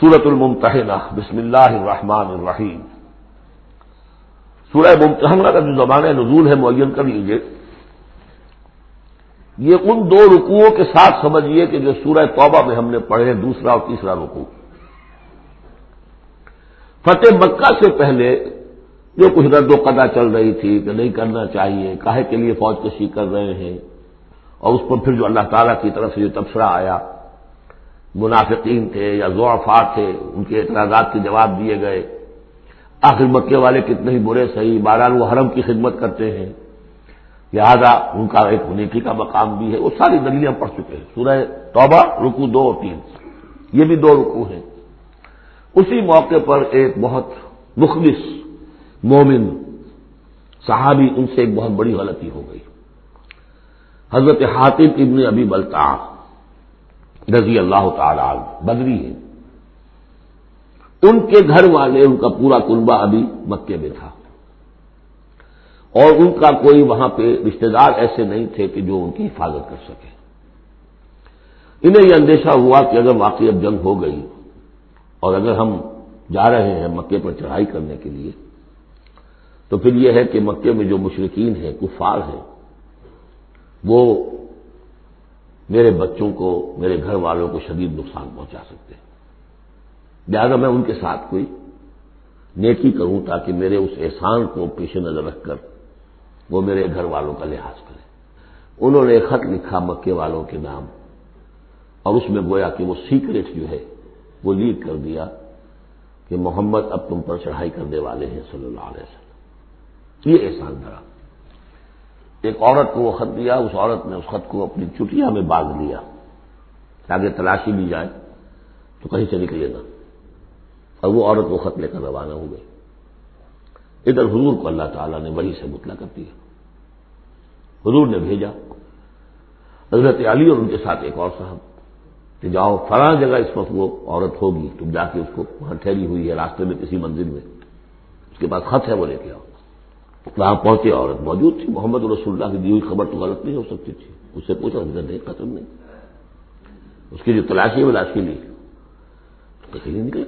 سورت الممتحنہ بسم اللہ الرحمن الرحیم. سورہ ممتحنہ کا جو زمانہ نزول ہے، معین کر لیجیے یہ ان دو رکوعوں کے ساتھ سمجھیے کہ جو سورہ توبہ میں ہم نے پڑھے دوسرا اور تیسرا رکوع. فتح مکہ سے پہلے جو کچھ رد و قدا چل رہی تھی کہ نہیں کرنا چاہیے، کاہے کے لیے فوج کشی کر رہے ہیں، اور اس پر پھر جو اللہ تعالیٰ کی طرف سے جو تبصرہ آیا منافقین تھے یا ضعفات تھے، ان کے اعتراضات کے جواب دیے گئے۔ آخر مکے والے کتنے ہی برے، صحیح، باران وہ حرم کی خدمت کرتے ہیں۔ لہذا ان کا ایک نیکی کا مقام بھی ہے۔ وہ ساری دلیاں پڑھ چکے ہیں۔ سورہ توبہ رکو دو اور تین۔ یہ بھی دو رکو ہیں۔ اسی موقع پر ایک بہت مخلص مومن صحابی ان سے ایک بہت بڑی غلطی ہو گئی۔ حضرت حاطب ابن ابی بلتا رضی اللہ تعالی بدری ہے ان کے گھر والے، ان کا پورا کنبا ابھی مکے میں تھا۔ اور ان کا کوئی وہاں پہ رشتہ دار ایسے نہیں تھے کہ جو ان کی حفاظت کر سکے۔ انہیں یہ اندیشہ ہوا کہ اگر واقعی اب جنگ ہو گئی اور اگر ہم جا رہے ہیں مکے پر چڑھائی کرنے کے لیے، تو پھر یہ ہے کہ مکے میں جو مشرقین ہیں، کفار ہیں، وہ میرے بچوں کو، میرے گھر والوں کو شدید نقصان پہنچا سکتے ہیں۔ لہٰذا میں ان کے ساتھ کوئی نیکی کروں تاکہ میرے اس احسان کو پیش نظر رکھ کر وہ میرے گھر والوں کا لحاظ کریں۔ انہوں نے خط لکھا مکے والوں کے نام اور اس میں گویا کہ وہ سیکرٹ جو ہے وہ لیک کر دیا کہ محمد اب تم پر چڑھائی کرنے والے ہیں صلی اللہ علیہ وسلم۔ یہ احسان دھرا۔ ایک عورت کو وہ خط دیا، اس عورت نے اس خط کو اپنی چٹیا میں باندھ لیا تاکہ تلاشی لی جائے، تو کہیں سے نکلے گا۔ اور وہ عورت وہ خط لے کر روانہ ہو گئی۔ ادھر حضور کو اللہ تعالیٰ نے وہی سے مطلع کر دیا۔ حضور نے بھیجا۔ حضرت علی اور ان کے ساتھ ایک اور صاحب کہ جاؤ، فلاں جگہ اس وقت وہ عورت ہوگی، تم جا کے اس کو وہاں ٹھہری ہوئی ہے، راستے میں کسی منزل میں۔ اس کے پاس خط ہے، وہ لے کے آؤ۔ وہاں پہنچے عورت موجود تھی، محمد رسول اللہ کی دی ہوئی خبر تو غلط نہیں ہو سکتی تھی۔ اس سے پوچھا اس نے دیکھا تم اس کی جو تلاشی وہ لاشی لی۔ کہیں نہیں نکلے۔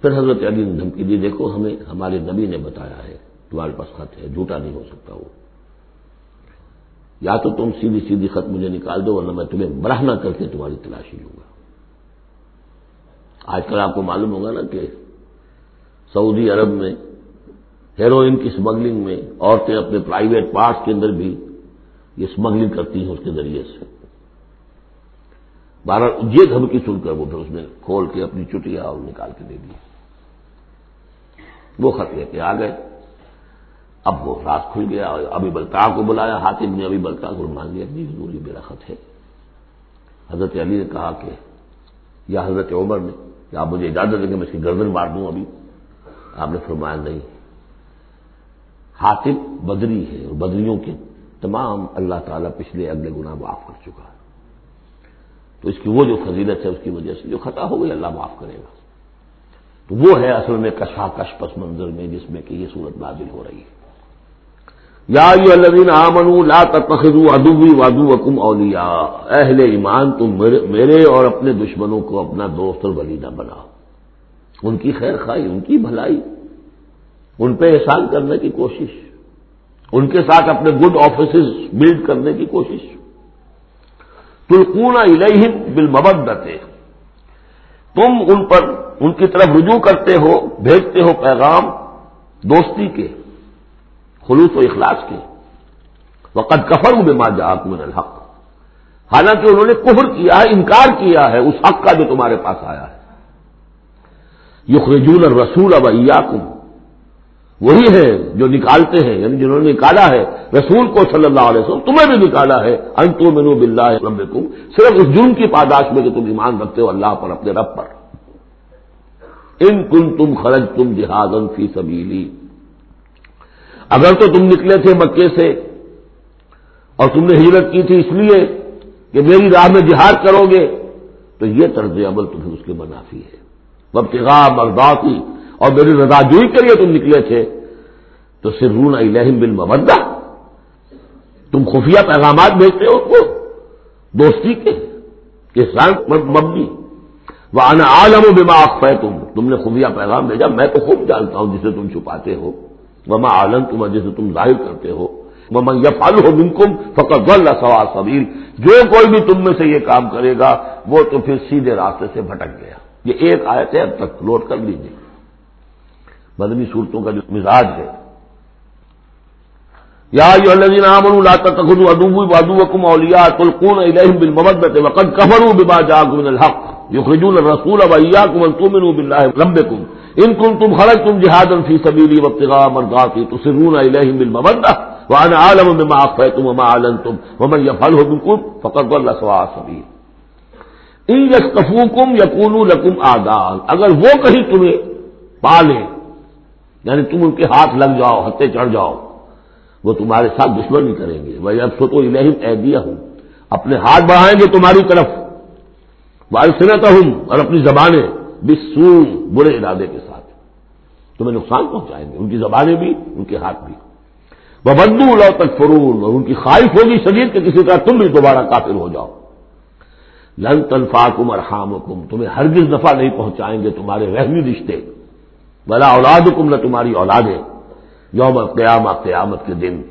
پھر حضرت علی نے دھمکی دی، دیکھو، ہمیں، ہمارے نبی نے بتایا ہے، تمہارے پاس خط ہے، جھوٹا نہیں ہو سکتا وہ۔ یا تو تم سیدھی سیدھی خط مجھے نکال دو، ورنہ میں تمہیں برہنہ کر کے تمہاری تلاشی لوں گا۔ آج کل آپ کو معلوم ہوگا نا کہ سعودی عرب میں ہیروئن کی اسمگلنگ میں عورتیں اپنے پرائیویٹ پارٹس کے اندر بھی یہ اسمگلنگ کرتی ہیں اس کے ذریعے سے۔ بارہ یہ دھمکی سن کر وہ پھر اس نے کھول کے اپنی چٹیا اور نکال کے دے دی۔ وہ خط لے کے آ گئے۔ اب وہ راز کھل گیا ابھی بلکا کو بلایا۔ حاطم نے ابھی بلکا کو مان لیا جی حضور یہ میرا خط ہے۔ حضرت علی نے کہا کہ یا حضرت عمر نے کہ آپ مجھے اجازت دیں کہ میں اس کی گردن مار دوں ابھی؟ آپ نے فرمایا نہیں۔ حاطب بدری ہے اور بدریوں کے تمام اللہ تعالیٰ پچھلے اگلے گنا معاف کر چکا ہے۔ تو اس کی وہ جو فضیلت ہے اس کی وجہ سے جو خطا ہو گئی، اللہ معاف کرے گا۔ تو وہ ہے اصل میں کشاکش پس منظر میں، جس میں کہ یہ صورت نازل ہو رہی ہے۔ یا الذین آمنوا لا تتخذوا عدوی وادو وکم اولیا اہل ایمان، تم میرے اور اپنے دشمنوں کو اپنا دوست اور ولی نہ بناؤ۔ ان کی خیر خائی ان کی بھلائی۔ ان پہ احسان کرنے کی کوشش، ان کے ساتھ اپنے گڈ آفیسز بلڈ کرنے کی کوشش۔ تلکون الہم بالمبدت تم ان پر، ان کی طرف رجوع کرتے ہو، بھیجتے ہو پیغام دوستی کے، خلوص و اخلاص کے۔ وقت کفر بے ماں جا من الحق۔ حالانکہ انہوں نے کفر کیا ہے، انکار کیا ہے، اس حق کا جو تمہارے پاس آیا ہے۔ یخرجون الرسول اب وہی ہے جو نکالتے ہیں یعنی جنہوں نے نکالا ہے، رسول کو صلی اللہ علیہ وسلم، تمہیں بھی نکالا ہے۔ انتو منو بلّہ ربکم، صرف اس جرم کی پاداش میں کہ تم ایمان رکھتے ہو اللہ پر، اپنے رب پر۔ ان کن تم خرج تم جہاد فی سبیلی۔ اگر تو تم نکلے تھے مکے سے اور تم نے ہجرت کی تھی اس لیے کہ میری راہ میں جہاد کرو گے، تو یہ طرز عمل تمہیں اس کے منافی ہے۔ ببتغا مرداتی اور میری رضا جوئی کے لیے تم نکلے تھے۔ تو سرون الہم بل مبدہ تم خفیہ پیغامات بھیجتے ہو کو۔ دوستی کے مبنی وہ آنا عالم و بما تم تم نے خفیہ پیغام بھیجا، میں تو خوب جانتا ہوں جسے تم چھپاتے ہو۔ وما عالم تم جسے تم ظاہر کرتے ہو۔ وما یہ فل ہو منکم فقط اللہ سوال سبیر جو کوئی بھی تم میں سے یہ کام کرے گا، وہ تو پھر سیدھے راستے سے بھٹک گیا۔ یہ ایک آیت ہے، اب تک لوٹ کر لیجیے مدنی صورتوں کا جو مزاج ہے۔ یا الذین آمنوا لا تتخذوا عدوی وعدوکم اولیاء تلقون الیہم بالمودۃ وقد کفروا بما جاءکم من الحق یخرجون الرسول وایاکم ان تؤمنوا بالله ربکم ان کنتم خرجتم جهادا فی سبیلی وابتغاء مرضاتی تسرون الیہم بالمودۃ وانا عالم بما اخفیتم وما اعلنتم ومن يفعله منکم فقد ضل سواء السبیل ان یکفوکم یکونوا لکم اعداء اگر وہ کہیں تمہیں پالیں یعنی تم ان کے ہاتھ لگ جاؤ ہتے چڑھ جاؤ۔ وہ تمہارے ساتھ دشمنی کریں گے۔ وہ اب سو تو الہم ہوں اپنے ہاتھ بڑھائیں گے تمہاری طرف۔ والسنت ہوں اور اپنی زبانیں بسو برے ارادے کے ساتھ۔ تمہیں نقصان پہنچائیں گے۔ ان کی زبانیں بھی، ان کے ہاتھ بھی۔ وہ بدو لو تک فرون اور ان کی خواہش ہوگی شدید کہ کسی طرح تم بھی دوبارہ کافر ہو جاؤ۔ لن تنفاکم اور تمہیں ہرگز دفعہ نہیں پہنچائیں گے تمہارے رحمی رشتے۔ بلا اولاد کم نہ تمہاری اولادیں یوم قیام قیامت کے دن۔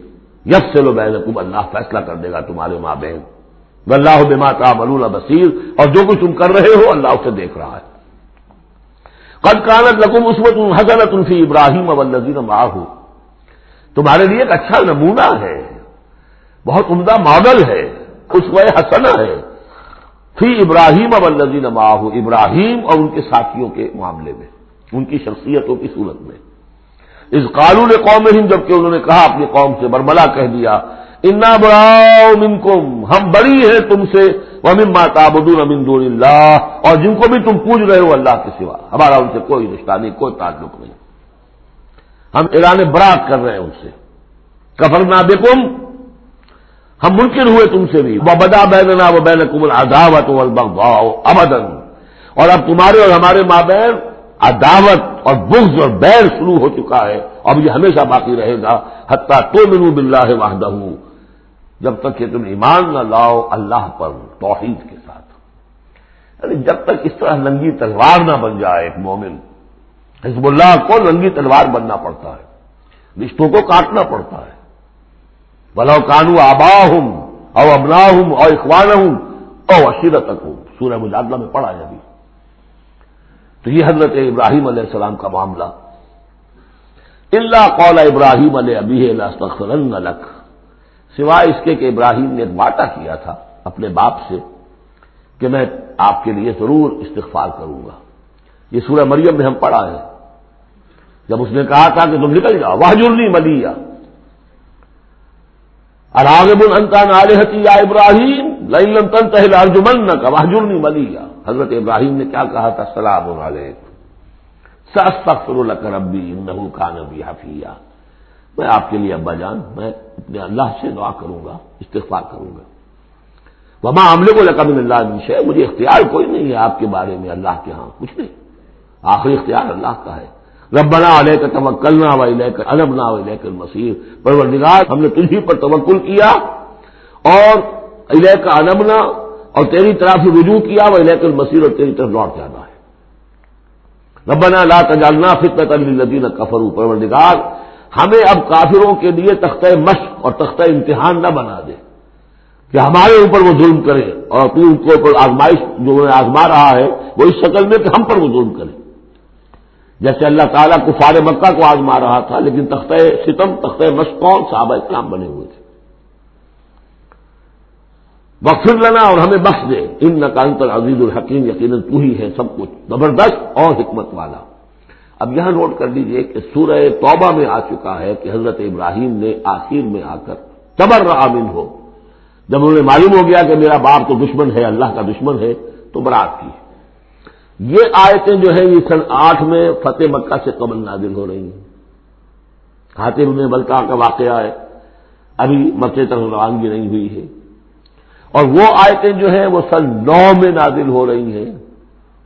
یس سے لو بین اللہ فیصلہ کر دے گا تمہارے ماں بہن۔ اللہ بما تعملون بصیر۔ اور جو کچھ تم کر رہے ہو، اللہ اسے دیکھ رہا ہے۔ قد کانت لکم عصمت حضرت الفی ابراہیم ابلزین ماہو تمہارے لیے ایک اچھا نمونہ ہے۔ بہت عمدہ ماڈل ہے۔ اس وہ حسن ہے۔ فی ابراہیم ابلزین ماہو ابراہیم اور ان کے ساتھیوں کے معاملے میں۔ ان کی شخصیتوں کی صورت میں۔ اس قانون قوم ہند جبکہ انہوں نے کہا اپنی قوم سے برملا کہہ دیا، انا براؤ منکم، ہم بڑی ہیں تم سے ومن ماتا بدون امین اللہ، اور جن کو بھی تم پوج رہے ہو اللہ کے سوا۔ ہمارا ان سے کوئی رشتہ نہیں، کوئی تعلق نہیں۔ ہم ایران برات کر رہے ہیں ان سے۔ کفر نہ ہم ممکن ہوئے تم سے بھی۔ بدا بینا وہ بین کمل اداوت ابدن اور اب تمہارے اور ہمارے ماں بہن عداوت اور بغض اور بیر شروع ہو چکا ہے، اب یہ ہمیشہ باقی رہے گا، حتیٰ تو منو بلّہ واہدہ جب تک کہ تم ایمان نہ لاؤ، اللہ پر توحید کے ساتھ۔ یعنی جب تک اس طرح ننگی تلوار نہ بن جائے ایک مومن، حزب اللہ کو ننگی تلوار بننا پڑتا ہے، رشتوں کو کاٹنا پڑتا ہے۔ بلاؤ کانو آبا ہوں او ابنا ہوں اور اخوان ہوں او اشیرت ہوں سورہ مجادلہ میں پڑھا ہے ابھی۔ تو یہ حضرت ابراہیم علیہ السلام کا معاملہ۔ اللہ قول ابراہیم علیہ ابھی الک سوائے اس کے کہ ابراہیم نے ایک واٹا کیا تھا اپنے باپ سے کہ میں آپ کے لیے ضرور استغفار کروں گا۔ یہ سورہ مریم میں ہم پڑھا ہے۔ جب اس نے کہا تھا کہ تم نکل جاؤ وہ جرنی ملیا اراغب النتا نالحتی یا ابراہیم لم تن تہل ارجمن کا واہجرنی ملیا حضرت ابراہیم نے کیا کہا تھا؟ سلام علیکم۔ سخر القربی نحو کا نبی حفیہ۔ میں آپ کے لیے ابا جان، میں اپنے اللہ سے دعا کروں گا استغفار کروں گا وما عملے کو لقب اللہ ہے مجھے اختیار کوئی نہیں ہے آپ کے بارے میں اللہ کے ہاں کچھ نہیں۔ آخری اختیار اللہ کا ہے۔ ربنا علیہ کا توکلنا و لے کر البنا و لے کر مسیر پرور ہم نے تجھی پر توکل کیا اور علیہ کا انبنا اور تیری طرف رجوع کیا وہ لے کر مسیر اور تیری طرف لوٹ جانا ہے۔ ربنا لا تجالنا فتنت الدین کفرو پرور ہمیں اب کافروں کے لیے تختہ مشق اور تختہ امتحان نہ بنا دے کہ ہمارے اوپر وہ ظلم کرے اور تو ان کو اوپر آزمائش جو آزما رہا ہے، وہ اس شکل میں کہ ہم پر وہ ظلم کرے۔ جیسے اللہ تعالیٰ کفار مکہ کو آزما رہا تھا، لیکن تختہ ستم، تختہ کون صحابہ اسلام بنے ہوئے تھے وقفر لنا اور ہمیں بخش دے۔ ان نقانتر عزیز الحکیم، یقیناً تو ہی ہے سب کچھ۔ زبردست اور حکمت والا۔ اب یہاں نوٹ کر لیجیے کہ سورہ توبہ میں آ چکا ہے کہ حضرت ابراہیم نے آخر میں آ کر تبر عامن ہو جب انہیں معلوم ہو گیا کہ میرا باپ تو دشمن ہے، اللہ کا دشمن ہے، تو برات کی یہ آیتیں جو ہیں، یہ سن آٹھ میں فتح مکہ سے قبل نازل ہو رہی ہیں۔ حاطب میں بلکہ کا واقعہ ہے۔ ابھی مکے تک روانگی نہیں ہوئی ہے۔ اور وہ آیتیں جو ہیں وہ سن نو میں نازل ہو رہی ہیں۔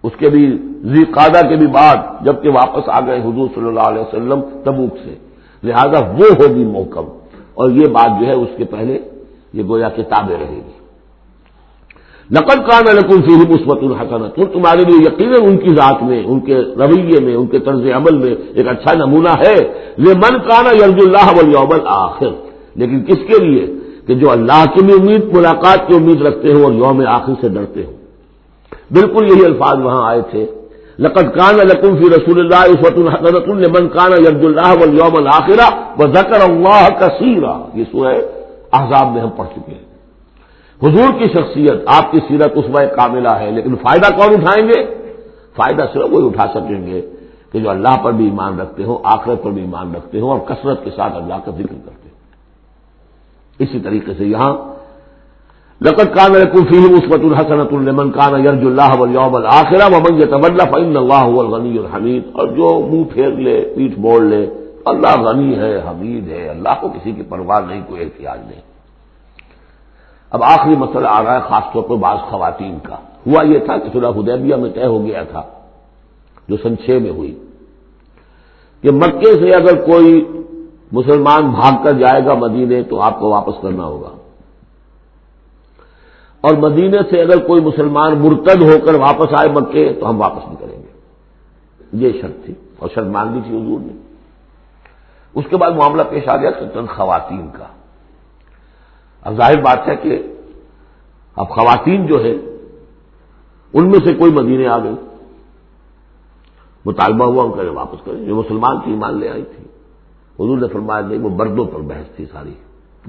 اس کے بھی زی قادہ کے بھی بعد جبکہ واپس آ گئے حضور صلی اللہ علیہ وسلم تبوک سے۔ لہذا وہ ہوگی محکم۔ اور یہ بات جو ہے اس کے پہلے یہ گویا کتابیں رہے گی۔ نقل کا میں نقل فی مثبت الحسن تو تمہارے لیے یقیناً ان کی ذات میں، ان کے رویے میں، ان کے طرز عمل میں ایک اچھا نمونہ ہے۔ یہ من کانا یرج اللہ ولیوم آخر لیکن کس کے لیے؟ کہ جو اللہ کی بھی امید، ملاقات کی امید رکھتے ہوں اور یوم آخر سے ڈرتے ہوں۔ بالکل یہی الفاظ وہاں آئے تھے۔ لقد کان لکم فی رسول اللہ عصوت الحسنت من کانا یرج اللہ ولیوم الآخرہ و ذکر اللہ کثیرہ یہ سورہ احزاب میں ہم پڑھ چکے ہیں۔ حضور کی شخصیت، آپ کی سیرت اس میں کاملہ ہے، لیکن فائدہ کون اٹھائیں گے؟ فائدہ صرف وہی اٹھا سکیں گے کہ جو اللہ پر بھی ایمان رکھتے ہوں، آخرت پر بھی ایمان رکھتے ہوں اور کثرت کے ساتھ اللہ کا ذکر کرتے ہوں۔ اسی طریقے سے یہاں لقت کان کلفی عصمت الحسنت المن کان یرج اللہ ولیوم الآخرہ ومن طبل فن اللہ الغنی الحمید اور جو منہ پھیر لے پیٹ موڑ لے، اللہ غنی ہے، حمید ہے، اللہ کو کسی کی پرواہ نہیں، کوئی احتیاط نہیں۔ اب آخری مسئلہ آ رہا ہے، خاص طور پر بعض خواتین کا۔ ہوا یہ تھا کہ سورہ حدیبیہ میں طے ہو گیا تھا، جو سن چھ میں ہوئی، کہ مکے سے اگر کوئی مسلمان بھاگ کر جائے گا مدینے تو آپ کو واپس کرنا ہوگا۔ اور مدینے سے اگر کوئی مسلمان مرتد ہو کر واپس آئے مکے تو ہم واپس نہیں کریں گے۔ یہ شرط تھی اور شرط مان لی تھی حضور نے۔ اس کے بعد معاملہ پیش آ گیا چند خواتین کا۔ اب ظاہر بات ہے کہ اب خواتین جو ہے ان میں سے کوئی مدینے آ گئی۔ مطالبہ ہوا ان کا واپس کریں۔ جو مسلمان کی ایمان لے آئی تھی۔ حضور نے فرمایا نہیں، وہ مردوں پر بحث تھی ساری۔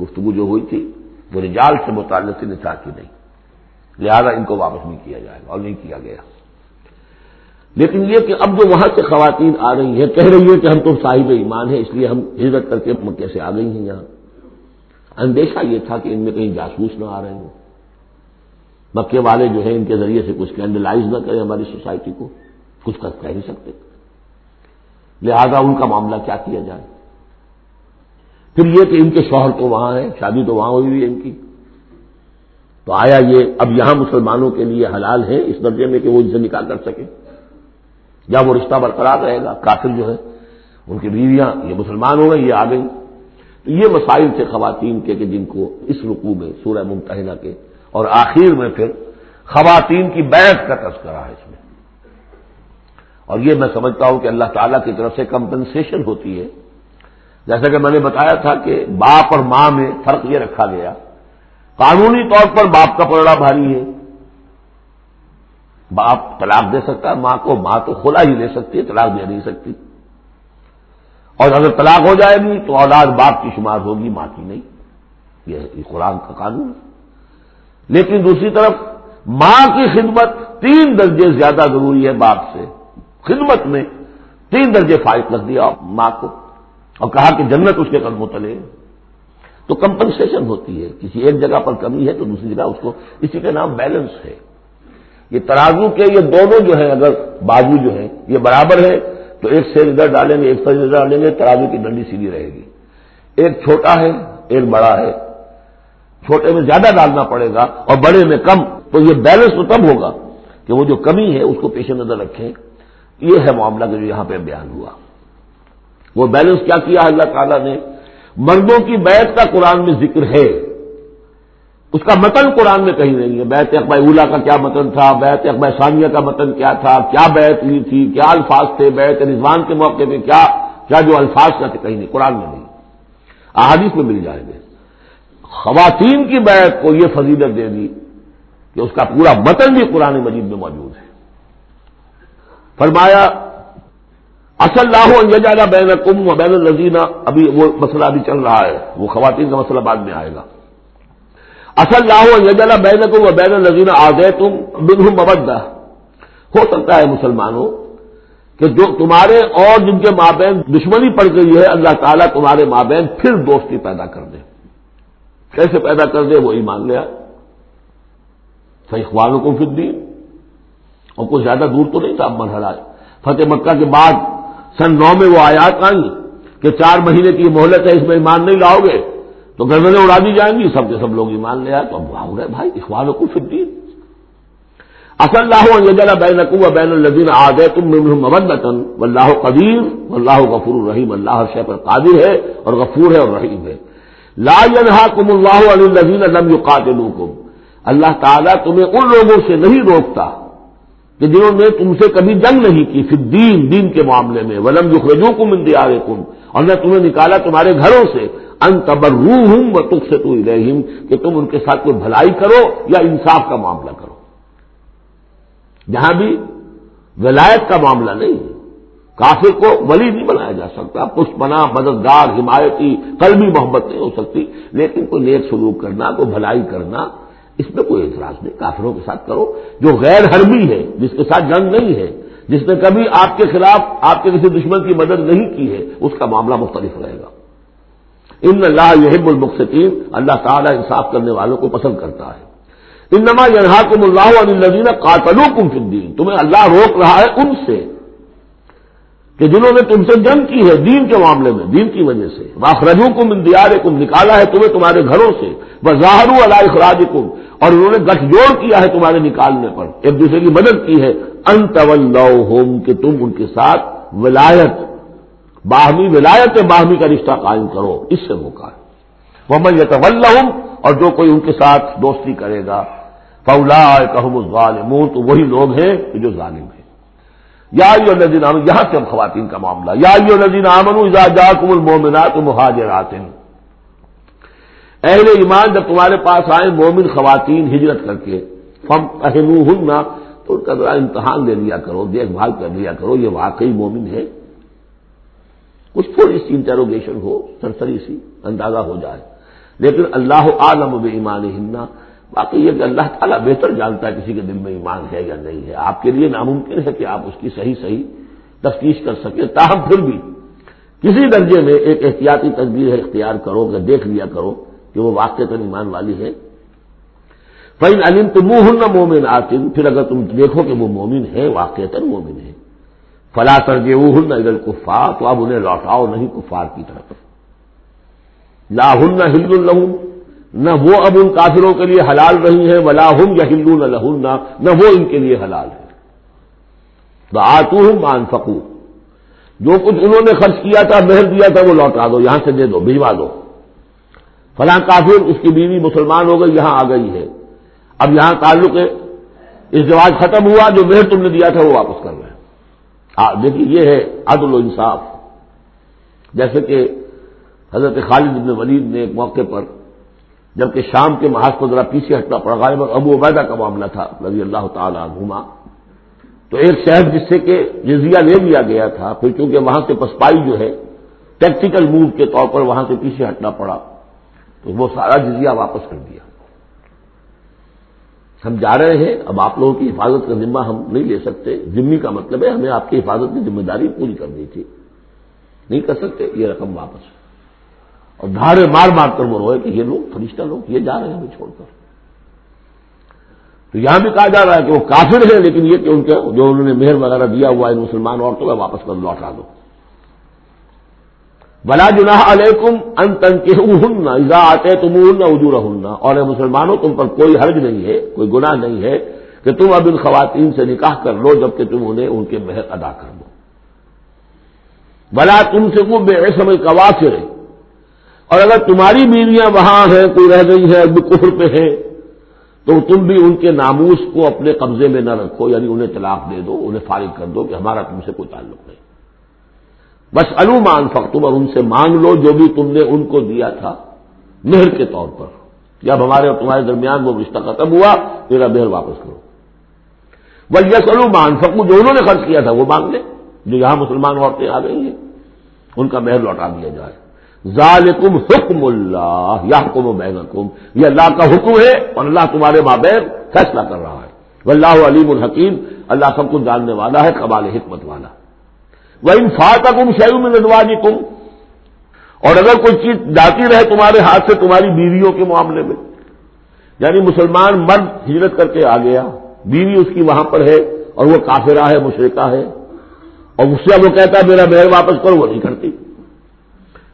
گفتگو جو ہوئی تھی، وہ رجال سے متعلق تھی نسا کی نہیں۔ لہذا ان کو واپس نہیں کیا جائے گا اور نہیں کیا گیا۔ لیکن یہ کہ اب جو وہاں سے خواتین آ رہی ہیں، کہہ رہی ہیں کہ ہم تو صاحب ایمان ہیں، اس لیے ہم ہجرت کر کے مکے سے آ گئی ہیں یہاں۔ اندیشہ یہ تھا کہ ان میں کہیں جاسوس نہ آ رہے ہوں۔ مکے والے جو ہیں، ان کے ذریعے سے کچھ کینڈلائز نہ کریں ہماری سوسائٹی کو۔ کچھ کر کہہ نہیں سکتے۔ لہذا ان کا معاملہ کیا کیا جائے؟ پھر یہ کہ ان کے شوہر تو وہاں ہیں، شادی تو وہاں ہوئی ہوئی ہے ان کی۔ تو آیا یہ اب یہاں مسلمانوں کے لیے حلال ہے اس درجے میں کہ وہ ان سے نکاح کر سکے یا وہ رشتہ برقرار رہے گا، کافر جو ہے، ان کی بیویاں، یہ مسلمان ہو گئے، یہ آ گئی یہ مسائل تھے خواتین کے کہ جن کو اس رقو میں، سورہ ممتحنہ کے، اور آخر میں پھر خواتین کی بیعت کا تذکرہ ہے اس میں۔ اور یہ میں سمجھتا ہوں کہ اللہ تعالیٰ کی طرف سے کمپنسیشن ہوتی ہے جیسا کہ میں نے بتایا تھا کہ باپ اور ماں میں فرق یہ رکھا گیا۔ قانونی طور پر باپ کا پلڑا بھاری ہے۔ باپ طلاق دے سکتا ہے، ماں کو، ماں تو کھلا ہی لے سکتی ہے، طلاق دے نہیں سکتی۔ اور اگر طلاق ہو جائے گی تو اولاد باپ کی شمار ہوگی، ماں کی نہیں۔ یہ قرآن کا قانون۔ ہے لیکن دوسری طرف ماں کی خدمت تین درجے زیادہ ضروری ہے باپ سے۔ خدمت میں تین درجے فائد کر دیا ماں کو۔ اور کہا کہ جنت اس کے قدموں تلے۔ تو کمپنسیشن ہوتی ہے۔ کسی ایک جگہ پر کمی ہے تو دوسری جگہ اس کو اسی کا نام بیلنس ہے۔ یہ ترازو کے یہ دونوں جو ہیں، اگر بازو جو ہیں، یہ برابر ہے تو ایک سیل ادھر ڈالیں گے، ایک سیل ادھر ڈالیں گے، ترازو کی ڈنڈی سیدھی رہے گی۔ ایک چھوٹا ہے، ایک بڑا ہے۔ چھوٹے میں زیادہ ڈالنا پڑے گا اور بڑے میں کم۔ تو یہ بیلنس تو تب ہوگا کہ وہ جو کمی ہے، اس کو پیش نظر رکھیں۔ یہ ہے معاملہ کہ جو یہاں پہ بیان ہوا۔ وہ بیلنس کیا کیا اللہ تعالیٰ نے؟ مردوں کی بیعت کا قرآن میں ذکر ہے۔ اس کا متن قرآن میں کہیں نہیں ہے۔ بیت اقبا اولا کا کیا متن تھا؟ بیت اقبا ثانیہ کا متن کیا تھا؟ کیا بیت لی تھی؟ کیا الفاظ تھے؟ بیت رضوان کے موقع پہ کیا؟ کیا جو الفاظ کا تھے؟ کہیں نہیں۔ قرآن میں نہیں۔ احادیث میں مل جائیں گے خواتین کی بیعت کو یہ فضیلت دے دی کہ اس کا پورا متن بھی قرآن مجید میں موجود ہے۔ فرمایا اصل لاہو بین کم و بین الزینہ ابھی وہ مسئلہ ابھی چل رہا ہے، وہ خواتین کا مسئلہ بعد میں آئے گا۔ اصل لاہو یجلا بین کو وہ بین نظین آ گئے تم بن مبدہ ہو سکتا ہے مسلمانوں کہ جو تمہارے اور جن کے مابین دشمنی پڑ گئی ہے، اللہ تعالیٰ تمہارے مابین پھر دوستی پیدا کر دے۔ کیسے پیدا کر دے؟ وہ ایمان لیا اخوانوں کو پھر دی اور کوئی زیادہ دور تو نہیں تھا مرحلہ فتح مکہ کے بعد سن نو میں وہ آیات آئیں کہ چار مہینے کی مہلت ہے، اس میں ایمان نہیں لاؤ گے، تو گردنیں اڑا دی جائیں گی، سب کے سب لوگ ایمان لے آئے، تو اب ہو گئے بھائی، اخوان کو فدین اصل اللہ بین و بین الزین آ گئے تم محمد و اللہ قدیر و اللہ غفور الرحیم، اللہ شہ پر قادر ہے اور غفور ہے اور رحیم ہے۔ لا کم اللہ علیہ لم یقاتلوکم۔ اللہ تعالیٰ تمہیں ان لوگوں سے نہیں روکتا کہ جنہوں نے تم سے کبھی جنگ نہیں کی پھر دین دین کے معاملے میں۔ ولم رجوع کم اندیار کم اور نہ تمہیں نکالا تمہارے گھروں سے۔ ان تبر ہوں و تک سے تو کہ تم ان کے ساتھ کوئی بھلائی کرو یا انصاف کا معاملہ کرو۔ جہاں بھی ولایت کا معاملہ نہیں کافر کو ولی نہیں بنایا جا سکتا۔ پشت بنا مددگار، حمایتی، قلبی محبت نہیں ہو سکتی۔ لیکن کوئی نیک سلوک کرنا، کوئی بھلائی کرنا اس میں کوئی اعتراض نہیں، کافروں کے ساتھ کرو۔ جو غیر حرمی ہے، جس کے ساتھ جنگ نہیں ہے، جس نے کبھی آپ کے خلاف آپ کے کسی دشمن کی مدد نہیں کی ہے، اس کا معاملہ مختلف رہے گا۔ ان اللہ یہب المقصین اللہ تعالیٰ انصاف کرنے والوں کو پسند کرتا ہے۔ ان نما کم اللہ علیہ قاتلو کم فدین تمہیں اللہ روک رہا ہے ان سے کہ جنہوں نے تم سے جنگ کی ہے دین کے معاملے میں، دین کی وجہ سے۔ واخرجو کم اندیار کم نکالا ہے تمہیں تمہارے گھروں سے۔ وہ ظاہر اللہ اخراج کم اور انہوں نے گٹھ جوڑ کیا ہے تمہارے نکالنے پر۔ ایک دوسرے کی مدد کی ہے۔ انتول ہوم کہ تم ان کے ساتھ ولایت، باہمی ولایت باہمی کا رشتہ قائم کرو۔ اس سے موقع ہے وہ میں اور جو کوئی ان کے ساتھ دوستی کرے گا فولا کہم ظالمون تو وہی لوگ ہیں جو ظالم ہیں۔ یا یو نظین یہاں سے اب خواتین کا معاملہ۔ یا نظین امن جا کم المومنات مہاجرات اہل ایمان جب تمہارے پاس آئے، مومن خواتین ہجرت کر کے، فم پہلو ہن تو ان کا ذرا امتحان لے لیا کرو، دیکھ بھال کر لیا کرو، یہ واقعی مومن ہے۔ کچھ تھوڑی سی انٹروگیشن ہو، سرسری سی، اندازہ ہو جائے۔ لیکن اللہ عالم بے ایمان ہننا باقی یہ کہ اللہ تعالیٰ بہتر جانتا ہے کسی کے دل میں ایمان ہے یا نہیں ہے۔ آپ کے لیے ناممکن ہے کہ آپ اس کی صحیح صحیح تفتیش کر سکیں، تاہم پھر بھی کسی درجے میں ایک احتیاطی تدبیر اختیار کرو، کہ دیکھ لیا کرو۔ کہ وہ واقع ایمان والی ہے۔ فین علم تو منہ نہ مومن آتم پھر اگر تم دیکھو کہ وہ مومن ہے، واقع تن مومن ہے۔ فلا ترجے وہ ہن ادھر کفار تو اب انہیں لوٹاؤ نہیں کفار کی طرف۔ لاہن ہند الحم نہ وہ اب ان کافروں کے لیے حلال رہی ہے ولا ہم یا ہندو نہ لہن نہ وہ ان کے لیے حلال ہے۔ تو آتو ہوں مان فکو جو کچھ انہوں نے خرچ کیا تھا، مہر دیا تھا، وہ لوٹا دو، یہاں سے دے دو، بھجوا دو۔ فلاں کافر اس کی بیوی مسلمان ہو گئی، یہاں آ گئی ہے۔ اب یہاں تعلق ہے، اس ختم ہوا، جو مہر تم نے دیا تھا وہ واپس کر رہے ہیں۔ دیکھیے، یہ ہے عدل و انصاف۔ جیسے کہ حضرت خالد بن ولید نے ایک موقع پر، جبکہ شام کے محاذ کو ذرا پیچھے ہٹنا پڑا غالب ابو عبیدہ کا معاملہ تھا، رضی اللہ تعالیٰ گھوما تو ایک شہر جس سے کہ جزیہ لے لیا گیا تھا، پھر چونکہ وہاں سے پسپائی جو ہے ٹیکٹیکل موو کے طور پر وہاں سے پیچھے ہٹنا پڑا۔ تو وہ سارا جزیہ واپس کر دیا۔ ہم جا رہے ہیں، اب آپ لوگوں کی حفاظت کا ذمہ ہم نہیں لے سکتے۔ ذمہ کا مطلب ہے، ہمیں آپ کی حفاظت کی ذمہ داری پوری کرنی تھی۔ نہیں کر سکتے، یہ رقم واپس۔ اور دھاڑے مار مار کر وہ روئے کہ یہ لوگ، فرشتہ لوگ، یہ جا رہے ہیں ہمیں چھوڑ کر۔ تو یہاں بھی کہا جا رہا ہے کہ وہ کافر ہے لیکن یہ کہ ان کے جو انہوں نے مہر وغیرہ دیا ہوا ہے مسلمان عورتوں کا، واپس کر لوٹا دو۔ بلا جناح علیکم ان تن کے آتے تم نہ اجور اور مسلمانوں، تم پر کوئی حرج نہیں ہے، کوئی گناہ نہیں ہے کہ تم اب ان خواتین سے نکاح کر لو جبکہ تم انہیں ان کے مہر ادا کر دو۔ بلا تم سے وہ بے سمجھ کوا سے اور اگر تمہاری بیویاں وہاں ہیں، کوئی رہ گئی ہے ابھی کفر پہ ہے تو تم بھی ان کے ناموس کو اپنے قبضے میں نہ رکھو یعنی انہیں طلاق دے دو، انہیں فارغ کر دو کہ ہمارا تم سے کوئی تعلق نہیں۔ بس الومان فختم اور ان سے مانگ لو جو بھی تم نے ان کو دیا تھا۔ مہر کے طور پر۔ جب ہمارے اور تمہارے درمیان وہ رشتہ ختم ہوا، میرا مہر واپس کرو۔ بس یس الومان فکو جو انہوں نے خرچ کیا تھا وہ مانگ لے جو یہاں مسلمان عورتیں آ گئی ہیں، ان کا مہر لوٹا دیا جائے۔ ذالکم حکم اللہ یا حکم بینکم یہ اللہ کا حکم ہے اور اللہ تمہارے مابین فیصلہ کر رہا ہے۔ واللہ علیم الحکیم اللہ سب کو جاننے والا ہے قبال حکمت والا۔ وہ انفاط کم شیو میں ندوانی کم اور اگر کوئی چیز جاتی رہے تمہارے ہاتھ سے تمہاری بیویوں کے معاملے میں یعنی مسلمان مرد ہجرت کر کے آ گیا، بیوی اس کی وہاں پر ہے اور وہ کافرہ ہے مشرقہ ہے، اور اس سے وہ کہتا ہے، میرا مہر واپس کرو، وہ نہیں کرتی۔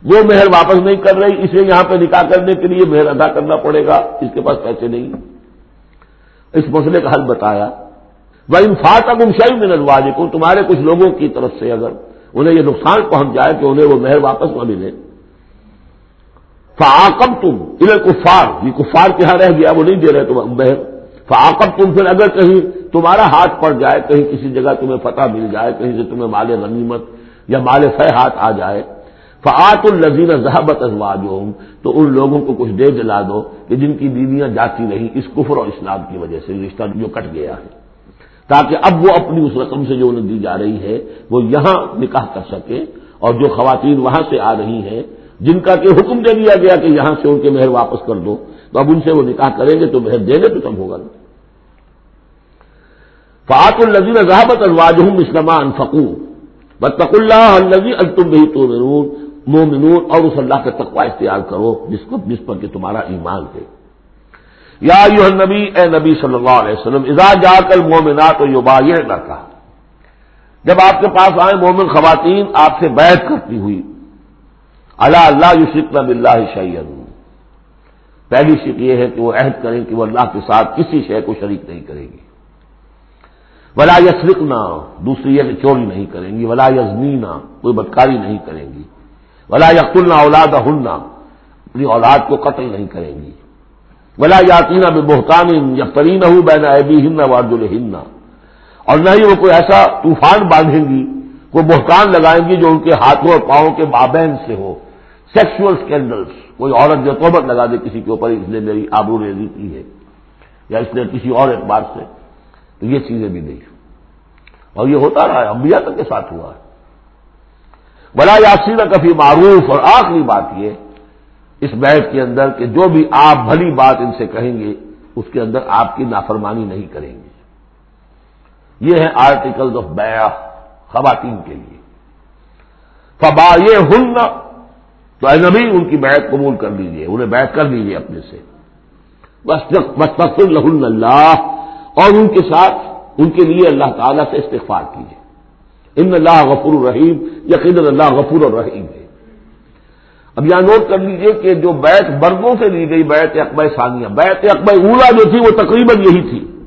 وہ مہر واپس نہیں کر رہی، اسے یہاں پہ نکاح کرنے کے لیے مہر ادا کرنا پڑے گا، اس کے پاس پیسے نہیں۔ اس مسئلے کا حل بتایا۔ وہ انفاط اب شاہی میں نظواج کو تمہارے کچھ لوگوں کی طرف سے اگر انہیں یہ نقصان پہنچ جائے کہ انہیں وہ مہر واپس نہ ملے۔ فعاقب تم ادھر کفار یہ کفار کے یہاں رہ گیا، وہ نہیں دے رہے تم بہن فعاقب تم پھر اگر کہیں تمہارا ہاتھ پڑ جائے، کہیں کسی جگہ تمہیں فتح مل جائے، کہیں سے تمہیں مال غنیمت یا مال فہ ہاتھ آ جائے۔ فعت الزین ذہبت ازواج تو ان لوگوں کو کچھ دے دلا دو کہ جن کی بیویاں جاتی نہیں اس کفر اور اسلام کی وجہ سے رشتہ جو کٹ گیا ہے۔ تاکہ اب وہ اپنی اس رقم سے جو انہیں دی جا رہی ہے، وہ یہاں نکاح کر سکے اور جو خواتین وہاں سے آ رہی ہیں، جن کا کہ حکم دے دیا گیا کہ یہاں سے ان کے مہر واپس کر دو، تو اب ان سے وہ نکاح کریں گے، تو مہر دیں گے تو کم ہوگا۔ نا فعت النزین ذہبت الواج اسلمان فقو بتق اللہ النزی التم بھی تو مومنون اور اس اللہ کا تقوا اختیار کرو، جس کو جس پر کہ تمہارا ایمان ہے۔ یا یو نبی اے نبی صلی اللہ علیہ وسلم، اذا جا کر مومنات و یوبا یہ نہ کہا جب آپ کے پاس آئے مومن خواتین، آپ سے بیعت کرتی ہوئی اللہ اللہ یوسف نب اللہ شعیل پہلی شک یہ ہے کہ وہ عہد کریں کہ وہ اللہ کے ساتھ کسی شے کو شریک نہیں کرے گی ولا یسرک نہ دوسری یہ کہ چوری نہیں کریں گی۔ ولا یزمینہ کوئی بدکاری نہیں کریں گی۔ ولا یقل اولاد ہننا اپنی اولاد کو قتل نہیں کریں گی۔ ولا یاتینہ میں بہتان یا پری نہ ہوں بین ابی ہند وارد الہند اور نہ ہی وہ کوئی ایسا طوفان باندھیں گی، کوئی بہتان لگائیں گی جو ان کے ہاتھوں اور پاؤں کے مابین سے ہو. سیکسل اسکینڈلس کوئی عورت جو توبت لگا دے کسی کے اوپر، اس نے میری آبرو ریزی کی ہے، یا اس نے کسی اور اعتبار سے، تو یہ چیزیں بھی نہیں اور یہ ہوتا رہا ہے امبیا تک کے ساتھ ہوا ہے. بلا یاسین کفی معروف، اور آخری بات یہ اس بیت کے اندر کہ جو بھی آپ بھلی بات ان سے کہیں گے، اس کے اندر آپ کی نافرمانی نہیں کریں گے۔ یہ ہے آرٹیکل آف بیع خواتین کے لیے۔ فبا یہ ہن تو اے نبی ان کی بیعت قبول کر لیجیے انہیں بیعت کر لیجیے اپنے سے۔ بس اللہ اور ان کے ساتھ ان کے لیے اللہ تعالیٰ سے استغفار کیجیے ان اللہ غفور الرحیم یقین اللہ غفور الرحیم ہے۔ اب یہاں نوٹ کر لیجیے کہ جو بیت برگوں سے لی گئی بیت اقبا ثانیہ، بیت اقبا اولا جو تھی وہ تقریباً یہی تھی۔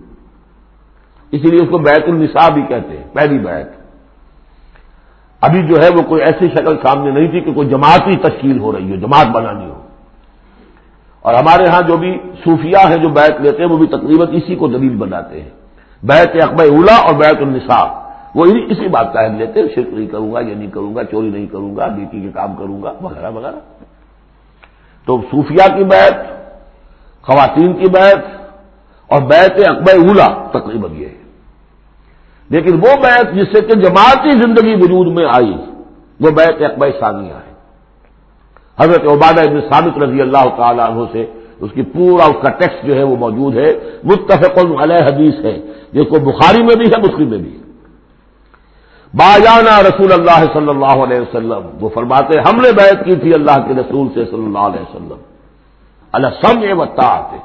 اسی لیے اس کو بیت النساء بھی کہتے ہیں، پہلی بیت۔ ابھی جو ہے وہ کوئی ایسی شکل سامنے نہیں تھی کہ کوئی جماعتی تشکیل ہو رہی ہو، جماعت بنانی ہو۔ اور ہمارے ہاں جو بھی صوفیہ ہیں جو بیت لیتے ہیں، وہ بھی تقریباً اسی کو دلیل بناتے ہیں۔ بیت اقبا اولا اور بیت النساء۔ وہ اسی بات کا اہم لیتے شرک نہیں کروں گا، یہ نہیں کروں گا، چوری نہیں کروں گا، بیٹی کے کام کروں گا، وغیرہ وغیرہ۔ تو صوفیہ کی بیت خواتین کی بیت اور بیت اکبر اولا تقریباً یہ ہے۔ لیکن وہ بیت جس سے کہ جماعتی زندگی وجود میں آئی، وہ بیت اکبر ثانیہ ہے۔ حضرت عبادہ ابن ثابت رضی اللہ تعالیٰ عنہ سے اس کی پورا اس کا ٹیکسٹ جو ہے وہ موجود ہے متفق علیہ حدیث ہے۔ جس کو بخاری میں بھی ہے، مسلم میں بھی ہے۔ باجانا رسول اللہ صلی اللہ علیہ وسلم۔ وہ فرماتے ہم نے بیعت کی تھی اللہ کے رسول سے صلی اللہ علیہ وسلم۔ اللہ سم و آتے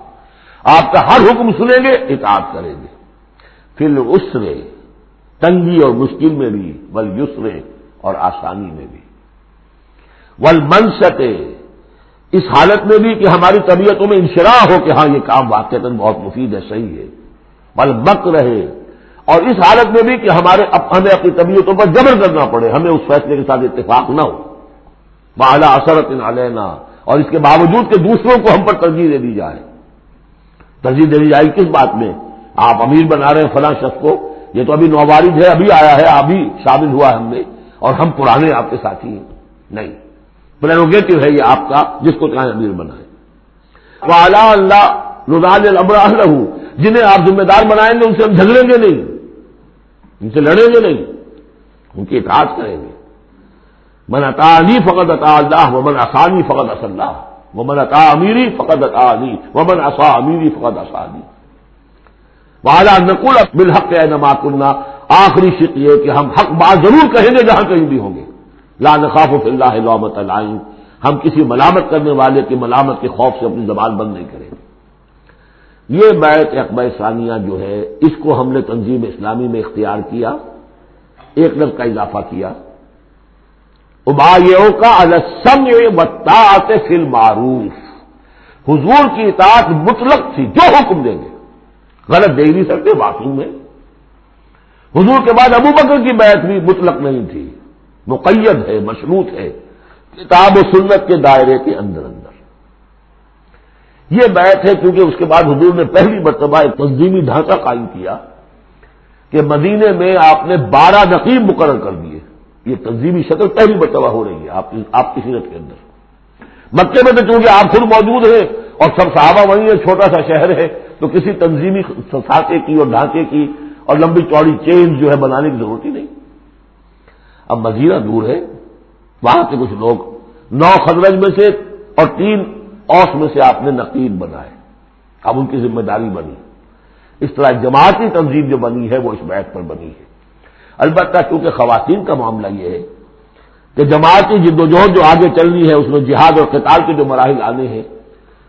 آپ کا ہر حکم سنیں گے، اطاعت کریں گے۔ پھر اسرے تنگی اور مشکل میں بھی ول یسرے اور آسانی میں بھی۔ ول منستے اس حالت میں بھی کہ ہماری طبیعتوں میں انشراح ہو کہ ہاں یہ کام واقع بہت مفید ہے، صحیح ہے۔ بل بک رہے اور اس حالت میں بھی کہ ہمارے ہمیں اپنی طبیعتوں پر جبر کرنا پڑے، ہمیں اس فیصلے کے ساتھ اتفاق نہ ہو۔ بالا اثرت علینا اور اس کے باوجود کہ دوسروں کو ہم پر ترجیح دے دی جائے۔ ترجیح دے دی جائے کس بات میں؟ آپ امیر بنا رہے ہیں فلاں شخص کو، یہ تو ابھی نوبارد ہے، ابھی آیا ہے، ابھی شامل ہوا ہے ہم نے اور ہم پرانے آپ کے ساتھی ہیں۔ نہیں، پرینوگیٹو ہے یہ آپ کا، جس کو چاہے امیر بنائے۔ والا اللہ رضان البراہ جنہیں آپ ذمہ دار بنائیں گے، ان سے ہم جھگڑیں گے نہیں۔ ان سے لڑیں گے نہیں، ان کی اطاعت کریں گے۔ من عطا علی فقط عطا اللہ، ومن آسانی فقط اص اللہ۔ ومن عطا امیری فقط عطا علی ومن اصا امیری فقط اسانی والا نقول بالحق نما کنہ آخری شک یہ کہ ہم حق بات ضرور کہیں گے جہاں کہیں بھی ہوں گے۔ لا نخاف اللہ لامت علائم ہم کسی ملامت کرنے والے کی ملامت کے خوف سے اپنی زبان بند نہیں کریں گے۔ یہ بیت اقبا ثانیہ جو ہے، اس کو ہم نے تنظیم اسلامی میں اختیار کیا، ایک لفظ کا اضافہ کیا۔ ابایوں کا السم بتاط فل معروف حضور کی اطاعت مطلق تھی، جو حکم دیں گے۔ غلط دے نہیں سکتے باتوں میں حضور کے بعد ابو بکر کی بیعت بھی مطلق نہیں تھی۔ مقید ہے، مشروط ہے۔ کتاب و سنت کے دائرے کے اندر اندر۔ یہ بیت ہے کیونکہ اس کے بعد حضور نے پہلی مرتبہ ایک تنظیمی ڈھانچہ قائم کیا کہ مدینے میں آپ نے بارہ نقیب مقرر کر دیے۔ یہ تنظیمی شکل پہلی مرتبہ ہو رہی ہے آپ کی سیرت کے اندر۔ مکے میں تو چونکہ آپ خود موجود ہیں اور سب صحابہ وہیں ہے چھوٹا سا شہر ہے، تو کسی تنظیمی ساکے کی اور ڈھانچے کی اور لمبی چوڑی چین جو ہے بنانے کی ضرورت ہی نہیں۔ اب مزیرہ دور ہے، وہاں سے کچھ لوگ نو خدرج میں سے اور تین اوس میں سے آپ نے نقیب بنائے۔ اب ان کی ذمہ داری بنی۔ اس طرح جماعتی تنظیم جو بنی ہے، وہ اس بیت پر بنی ہے۔ البتہ کیونکہ خواتین کا معاملہ یہ ہے کہ جماعتی جد جو آگے چلنی ہے، اس میں جہاد اور قتال کے جو مراحل آنے ہیں،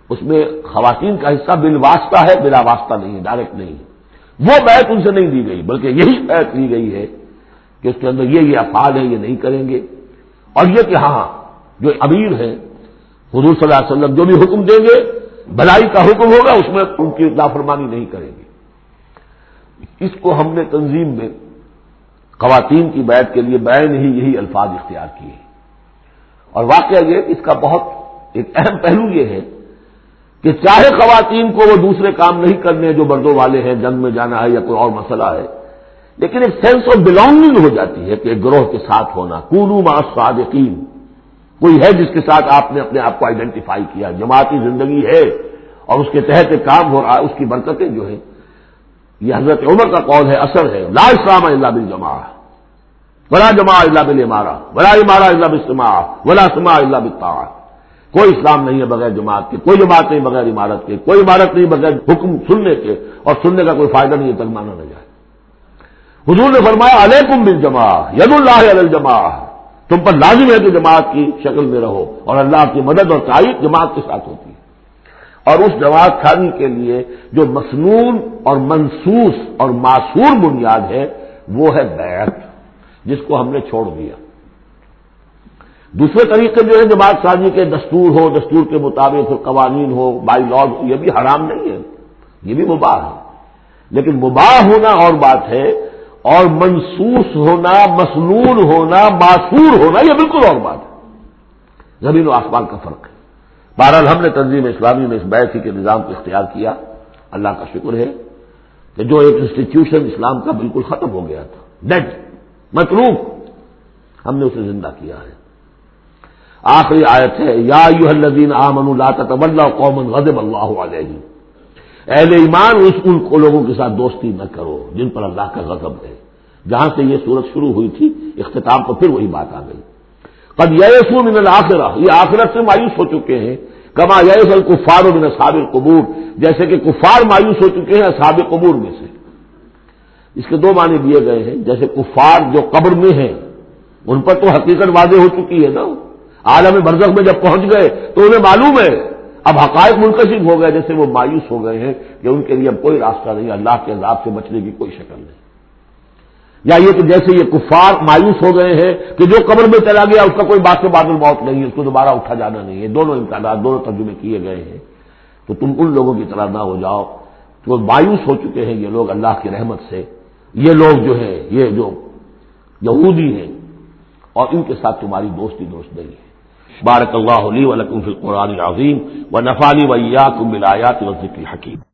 اس میں خواتین کا حصہ بل واسطہ ہے، بلا واسطہ نہیں ہے، ڈائریکٹ نہیں ہے۔ وہ بیت ان سے نہیں دی گئی، بلکہ یہی بیت لی گئی ہے کہ اس کے اندر یہ یہ افعال ہے یہ نہیں کریں گے۔ اور یہ کہ ہاں جو امیر ہیں حضور صلی اللہ علیہ وسلم جو بھی حکم دیں گے بھلائی کا حکم ہوگا، اس میں ان کی نافرمانی نہیں کریں گے۔ اس کو ہم نے تنظیم میں خواتین کی بیعت کے لیے بین ہی یہی الفاظ اختیار کیے۔ اور واقعہ یہ اس کا بہت ایک اہم پہلو یہ ہے کہ چاہے خواتین کو وہ دوسرے کام نہیں کرنے جو مردوں والے ہیں، جنگ میں جانا ہے یا کوئی اور مسئلہ ہے، لیکن ایک سینس آف بلونگنگ ہو جاتی ہے کہ ایک گروہ کے ساتھ ہونا۔ کولو ما صادقین کوئی ہے جس کے ساتھ آپ نے اپنے آپ کو آئیڈینٹیفائی کیا؟ جماعتی زندگی ہے اور اس کے تحت ایک کام ہو رہا ہے، اس کی برکتیں جو ہیں، یہ حضرت عمر کا قول ہے، اثر ہے۔ لا اسلام اللہ بل جمع ولا جمع اللہ بل مارا ولا مارا اللہ بستما ولا سما اللہ بتا کوئی اسلام نہیں ہے بغیر جماعت کے، کوئی جماعت نہیں بغیر عمارت کے، کوئی عمارت نہیں بغیر حکم سننے کے، اور سننے کا کوئی فائدہ نہیں ہے تک مانا نہ جائے۔ حضور نے فرمایا، علیکم بل جمع ید اللہ الجما تم پر لازم ہے کہ جماعت کی شکل میں رہو اور اللہ کی مدد اور تائید جماعت کے ساتھ ہوتی ہے۔ اور اس جماعت خانی کے لیے جو مصنون اور منسوس اور معصور بنیاد ہے، وہ ہے بیعت، جس کو ہم نے چھوڑ دیا۔ دوسرے طریقے جو ہے جماعت سازی کے، دستور ہو، دستور کے مطابق ہو، قوانین ہو بائی لاگ یہ بھی حرام نہیں ہے، یہ بھی مباح ہے۔ لیکن مباح ہونا اور بات ہے اور منسوس ہونا مصنون ہونا، معصور ہونا، یہ بالکل اور بات ہے۔ زمین و آسمان کا فرق ہے۔ بہرحال ہم نے تنظیم اسلامی میں اس بیسی کے نظام کو اختیار کیا۔ اللہ کا شکر ہے کہ جو ایک انسٹیٹیوشن اسلام کا بالکل ختم ہو گیا تھا۔ ڈیڈ مطلوب۔ ہم نے اسے زندہ کیا ہے۔ آخری آیت ہے، یا یو الدین آمن اللہ اللہ قومن غزب اللہ علیہ اہل ایمان اس ان کو لوگوں کے ساتھ دوستی نہ کرو جن پر اللہ کا غضب ہے۔ جہاں سے یہ صورت شروع ہوئی تھی، اختتام پر پھر وہی بات آ گئی۔ قد یسو من الآخرہ یہ آخرت سے مایوس ہو چکے ہیں۔ کما یس الکفار من اصحاب قبور جیسے کہ کفار مایوس ہو چکے ہیں اصحاب قبور میں سے۔ اس کے دو معنی دیے گئے ہیں۔ جیسے کفار جو قبر میں ہیں، ان پر تو حقیقت واضح ہو چکی ہے نا۔ عالم برزخ میں جب پہنچ گئے تو انہیں معلوم ہے اب حقائق منکشف ہو گئے، جیسے وہ مایوس ہو گئے ہیں کہ ان کے لیے اب کوئی راستہ نہیں، اللہ کے عذاب سے بچنے کی کوئی شکل نہیں۔ یا یہ کہ جیسے یہ کفار مایوس ہو گئے ہیں کہ جو قبر میں چلا گیا، اس کا کوئی بات سے بادل موت نہیں ہے، اس کو دوبارہ اٹھا جانا نہیں ہے۔ دونوں امکانات، دونوں ترجمے کیے گئے ہیں۔ تو تم ان لوگوں کی طرح نہ ہو جاؤ۔ تو مایوس ہو چکے ہیں یہ لوگ اللہ کی رحمت سے۔ یہ لوگ جو ہے یہ جو یہودی ہیں، اور ان کے ساتھ تمہاری دوستی دوست نہیں ہے۔ بارک اللہ علی ولکم فی القرآن العظیم و نفالی ویا کم ملایات و ذکر حکیم